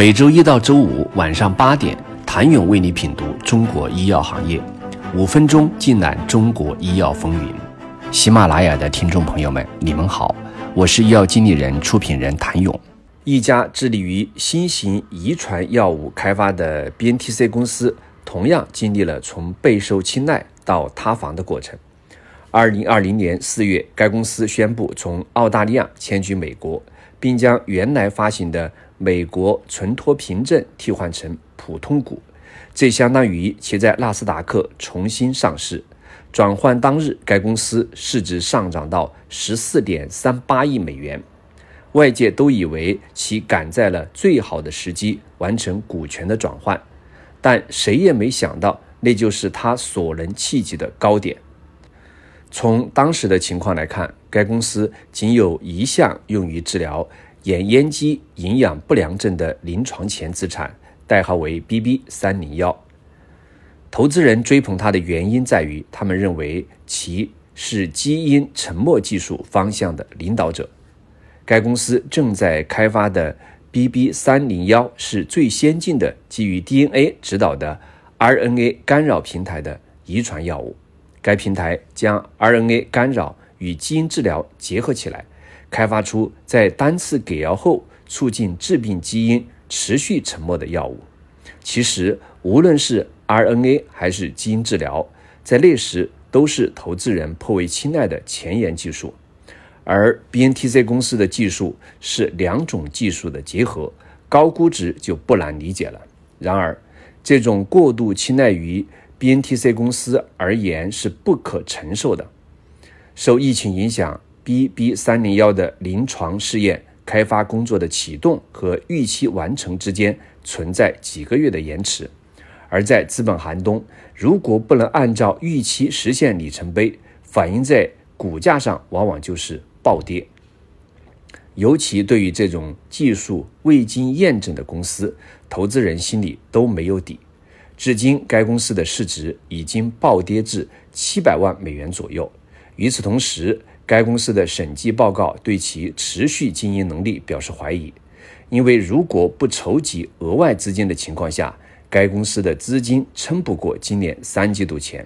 每周一到周五晚上八点，谭勇为你品读中国医药行业，五分钟尽览中国医药风云。喜马拉雅的听众朋友们，你们好，我是医药经理人、出品人谭勇。一家致力于新型遗传药物开发的 BNTC 公司，同样经历了从备受青睐到塌房的过程。二零二零年四月，该公司宣布从澳大利亚迁居美国，并将原来发行的美国存托凭证替换成普通股，这相当于其在纳斯达克重新上市。转换当日，该公司市值上涨到十四点三八亿美元，外界都以为其赶在了最好的时机完成股权的转换，但谁也没想到，那就是它所能企及的高点。从当时的情况来看，该公司仅有一项用于治疗眼咽肌营养不良症的临床前资产，代号为 BB 三零幺。投资人追捧它的原因在于，他们认为其是基因沉默技术方向的领导者。该公司正在开发的 BB 三零幺是最先进的基于 DNA 指导的 RNA 干扰平台的遗传药物。该平台将 RNA 干扰与基因治疗结合起来，开发出在单次给药后促进致病基因持续沉默的药物。其实，无论是 RNA 还是基因治疗，在那时都是投资人颇为青睐的前沿技术。而 BNTC 公司的技术是两种技术的结合，高估值就不难理解了。然而，这种过度青睐于 BNTC 公司而言是不可承受的。受疫情影响，BB 三零幺的临床试验开发工作的启动和预期完成之间存在几个月的延迟。而在资本寒冬，如果不能按照预期实现里程碑，反映在股价上往往就是暴跌。尤其对于这种技术未经验证的公司，投资人心里都没有底。至今，该公司的市值已经暴跌至七百万美元左右。与此同时，该公司的审计报告对其持续经营能力表示怀疑，因为如果不筹集额外资金的情况下，该公司的资金撑不过今年三季度前。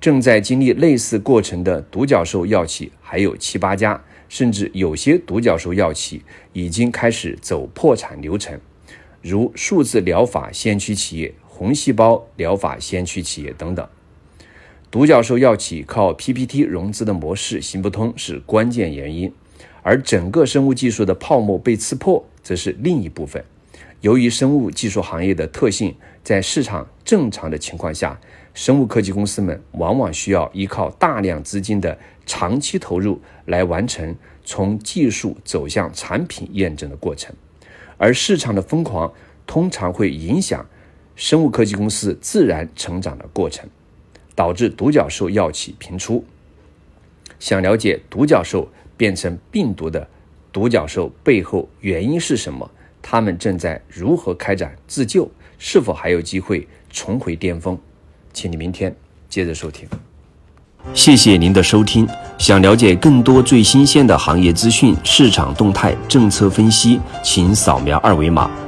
正在经历类似过程的独角兽药企还有七八家，甚至有些独角兽药企已经开始走破产流程，如数字疗法先驱企业。红细胞疗法先驱企业等等，独角兽药企靠 PPT 融资的模式行不通是关键原因，而整个生物技术的泡沫被刺破则是另一部分。由于生物技术行业的特性，在市场正常的情况下，生物科技公司们往往需要依靠大量资金的长期投入来完成从技术走向产品验证的过程，而市场的疯狂通常会影响。生物科技公司自然成长的过程，导致独角兽药企频出。想了解独角兽变成病毒的独角兽背后原因是什么？他们正在如何开展自救？是否还有机会重回巅峰？请你明天接着收听。谢谢您的收听。想了解更多最新鲜的行业资讯、市场动态、政策分析，请扫描二维码。